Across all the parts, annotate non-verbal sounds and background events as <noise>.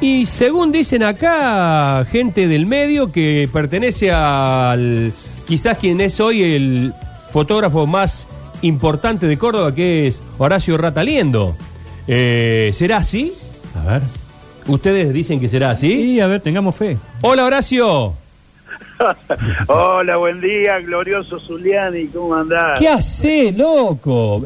Y según dicen acá, gente del medio que pertenece al quizás quien es hoy el fotógrafo más importante de Córdoba, que es Horacio Rataliendo. Eh, ¿Será así? A ver. Ustedes dicen que será así. Sí, a ver, tengamos fe. Hola Horacio. <laughs> Hola, buen día, glorioso Zuliani, ¿cómo andás? ¿Qué hace, loco?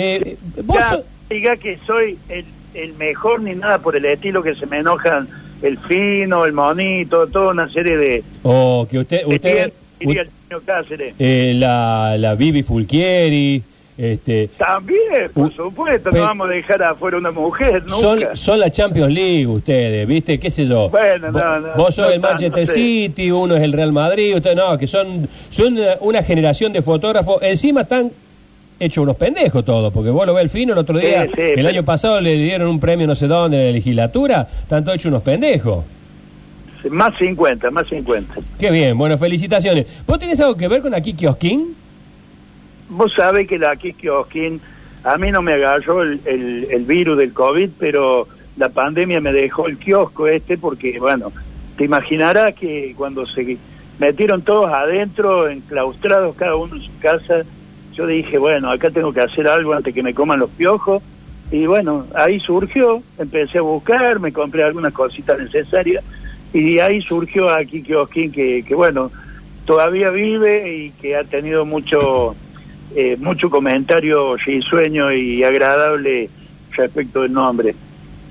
Eh, vos Ya, diga que soy el, el mejor ni nada por el estilo que se me enojan el fino, el monito, toda una serie de... Oh, que usted, usted, diría el señor Cáceres. eh, la, la Vivi Fulquieri, este, También, por supuesto, no vamos a dejar afuera una mujer, son, nunca. son la Champions League ustedes, ¿viste? ¿Qué sé yo? Bueno, no, no, Vos sos no el Manchester. City, uno es el Real Madrid, ustedes no, que son, son una, una generación de fotógrafos, encima están hechos unos pendejos todos, porque vos lo ves el fino el otro día, Sí, sí, el pero- año pasado le dieron un premio no sé dónde en la legislatura, están todos hechos unos pendejos. Más 50, más 50. Qué bien, bueno, felicitaciones. ¿Vos tenés algo que ver con aquí Kiosquín? Vos sabés que la Kiki Oskin, a mí no me agarró el, el, el virus del COVID, pero la pandemia me dejó el kiosco este porque, bueno, te imaginarás que cuando se metieron todos adentro, enclaustrados cada uno en su casa, yo dije, bueno, acá tengo que hacer algo antes que me coman los piojos. Y bueno, ahí surgió, empecé a buscar, me compré algunas cositas necesarias y ahí surgió aquí Kiosquín que, que bueno, todavía vive y que ha tenido mucho eh, mucho comentario risueño y agradable respecto del nombre.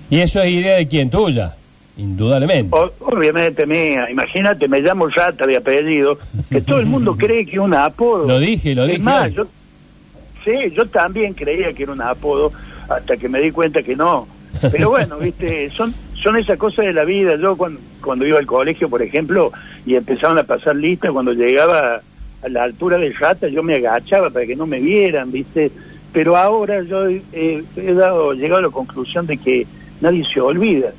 ¿Y eso es idea de quién? ¿Tuya? Indudablemente. O- obviamente mía, imagínate, me llamo Rata de apellido, que todo el mundo cree que es un apodo. Lo dije, lo Es dije más, yo, sí, yo también creía que era un apodo hasta que me di cuenta que no. Pero bueno, <laughs> viste, son son esas cosas de la vida. Yo cuando, cuando iba al colegio, por ejemplo, y empezaban a pasar listas, cuando llegaba a la altura de Rata, yo me agachaba para que no me vieran, viste. Pero ahora yo he, he dado, llegado a la conclusión de que nadie se olvida.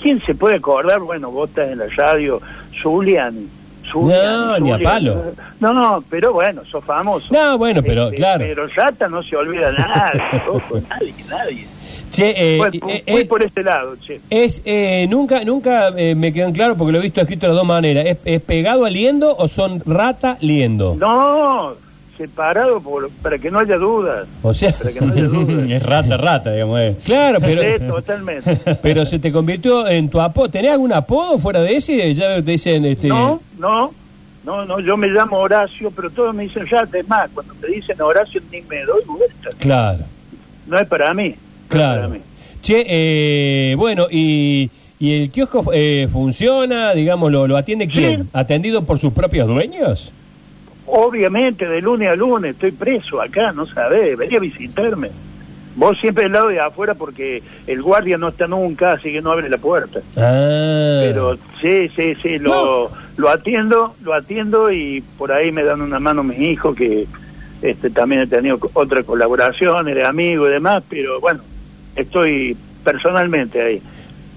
¿Quién se puede acordar? Bueno, vos estás en la radio, Zuliani. No, ni a palo. No, no, pero bueno, sos famoso. No, bueno, pero Este, claro. Pero Rata no se olvida nada, <laughs> ojo, nadie, nadie. Che, eh, Bueno, eh, eh, por este lado, che. es, eh, nunca nunca eh, me quedó en claro porque lo he visto escrito de las dos maneras. ¿Es, es pegado a liendo o son rata liendo? No, separado por, para que no haya dudas. O sea, Para que no haya dudas. <laughs> es rata, rata, digamos. eh. claro, Sí, pero totalmente. <laughs> pero se te convirtió en tu apodo. ¿Tenés algún apodo fuera de ese? Ya te dicen este No, no, no, no, yo me llamo Horacio, pero todos me dicen Rata. Es más, cuando me dicen Horacio ni me doy vuelta. Claro, No es para mí. no es claro. para mí. Che, eh, bueno, y, y el kiosco eh, funciona, digamos, lo, lo atiende quién? Sí. ¿Atendido por sus propios dueños? Obviamente, de lunes a lunes estoy preso acá, no sabés, venía a visitarme. Vos siempre del lado de afuera porque el guardia no está nunca, así que no abre la puerta. Ah. Pero sí, sí, sí, lo, lo atiendo, lo atiendo y por ahí me dan una mano mis hijos que este también he tenido co- otras colaboraciones de amigos y demás, pero bueno, estoy personalmente ahí.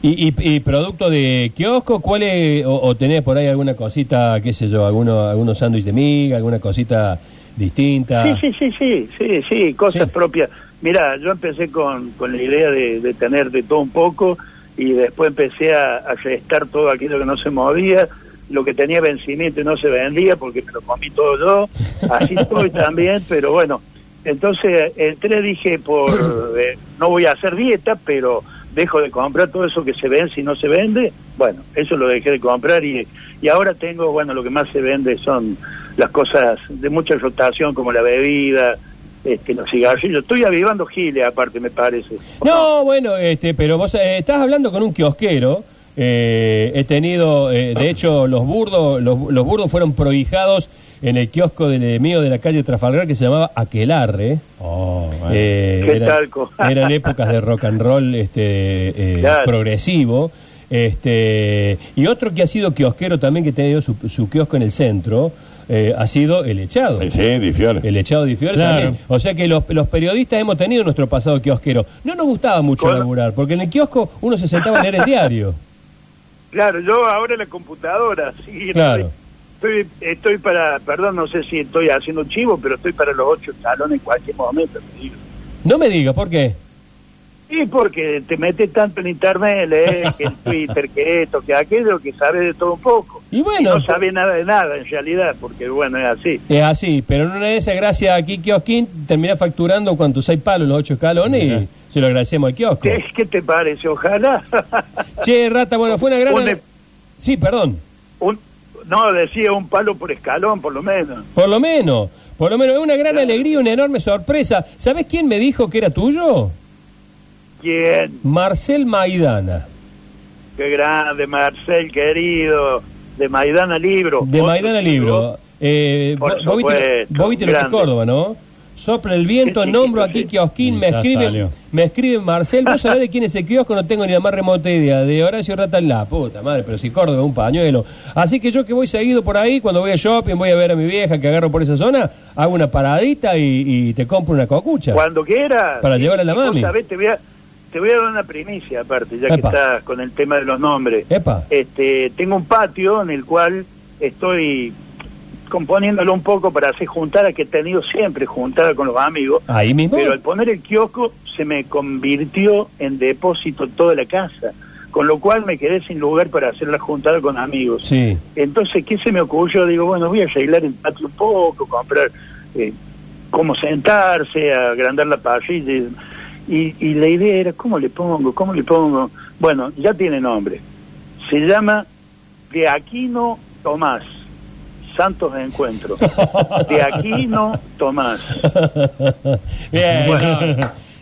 ¿Y, y, y producto de kiosco? ¿Cuál es, o, o tenés por ahí alguna cosita, qué sé yo, alguno, algunos sándwiches de miga, alguna cosita distinta? Sí, sí, sí, sí, sí, sí, cosas Sí. propias. Mira, yo empecé con, con la idea de, de tener de todo un poco y después empecé a, a restar todo aquello que no se movía, lo que tenía vencimiento y no se vendía porque me lo comí todo yo, así <laughs> estoy también, pero bueno, entonces entré, dije, por <coughs> eh, no voy a hacer dieta, pero dejo de comprar todo eso que se vende y no se vende, bueno, eso lo dejé de comprar y, y ahora tengo, bueno, lo que más se vende son las cosas de mucha rotación como la bebida, este, los cigarrillos. Estoy avivando giles aparte, me parece. No, bueno, este, pero vos eh, estás hablando con un kiosquero. eh, he tenido, eh, de hecho, los burdos, los, los burdos fueron prohijados en el kiosco de, mío de la calle Trafalgar que se llamaba Aquelarre. Oh, bueno. Eh, ¿Qué eran, talco? <laughs> eran épocas de rock and roll este, eh, Claro. progresivo. Este, y otro que ha sido kiosquero también, que ha tenido su, su kiosco en el centro, eh, ha sido el echado. Sí, Di Fiore. El echado Fiore Claro. también. O sea que los, los periodistas hemos tenido nuestro pasado kiosquero. No nos gustaba mucho Con- laburar, porque en el kiosco uno se sentaba a leer el diario. <laughs> Claro, yo ahora en la computadora, sí. Claro. Estoy, estoy para, perdón, no sé si estoy haciendo chivo, pero estoy para los ocho salones en cualquier momento. digo. No me diga, ¿por qué? Y porque te metes tanto en internet, lees que en <laughs> Twitter, que esto, que aquello, que sabes de todo un poco. Y bueno, no sabes nada de nada en realidad, porque bueno, es así. Es así, pero en una de esas, gracias a Kiki Oskin, termina facturando cuántos seis palos, los ocho escalones, y se lo agradecemos al kiosco. ¿Qué, qué te parece? Ojalá. Che, Rata, bueno, fue una gran... <laughs> Un- Sí, perdón. un, no, decía un palo por escalón, por lo menos. Por lo menos, por lo menos, es una gran alegría, una enorme sorpresa. ¿Sabés quién me dijo que era tuyo? ¿Quién? Marcel Maidana. Qué grande, Marcel, querido. De Maidana Libro. De Maidana chico. Libro. Eh, Por vos, vos viste, vos viste lo que es grande. Córdoba, ¿no? Sopla el viento, Sí, <laughs> sí, nombro a sí. Kiki Osquín, me escribe, me escribe Marcel, vos <laughs> sabés de quién es el kiosco, no tengo ni la más remota idea, de Horacio Rata en la puta madre, pero si Córdoba un pañuelo. Así que yo que voy seguido por ahí, cuando voy a shopping, voy a ver a mi vieja que agarro por esa zona, hago una paradita y, y te compro una cocucha. Cuando quieras. Para llevar a la mami. sabés, te voy a, te voy a dar una primicia, aparte, ya Epa. que estás con el tema de los nombres. Epa. Este, tengo un patio en el cual estoy componiéndolo un poco para hacer juntada que he tenido siempre juntada con los amigos. Ahí mismo. Pero al poner el kiosco se me convirtió en depósito toda la casa, con lo cual me quedé sin lugar para hacer la juntada con amigos. Sí. Entonces, ¿qué se me ocurrió? Digo, bueno, voy a arreglar el patio un poco, comprar eh, cómo sentarse, agrandar la parrilla. Y, y la idea era, ¿cómo le pongo? ¿Cómo le pongo? Bueno, ya tiene nombre. Se llama De Aquino Tomás. Santos de Encuentro. De Aquino Tomás. <laughs> Bien. Bueno.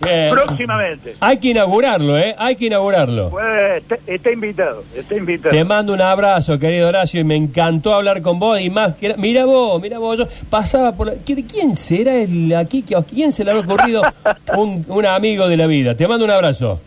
Bien. Próximamente. Hay que inaugurarlo, ¿eh? Hay que inaugurarlo. Pues, está, está invitado, está invitado. Te mando un abrazo, querido Horacio, y me encantó hablar con vos. Y más que. Mira vos, mira vos. Yo pasaba por. La, ¿Qui- ¿Quién será el aquí? que- ¿Quién se le ha ocurrido? <laughs> Un, un amigo de la vida. Te mando un abrazo.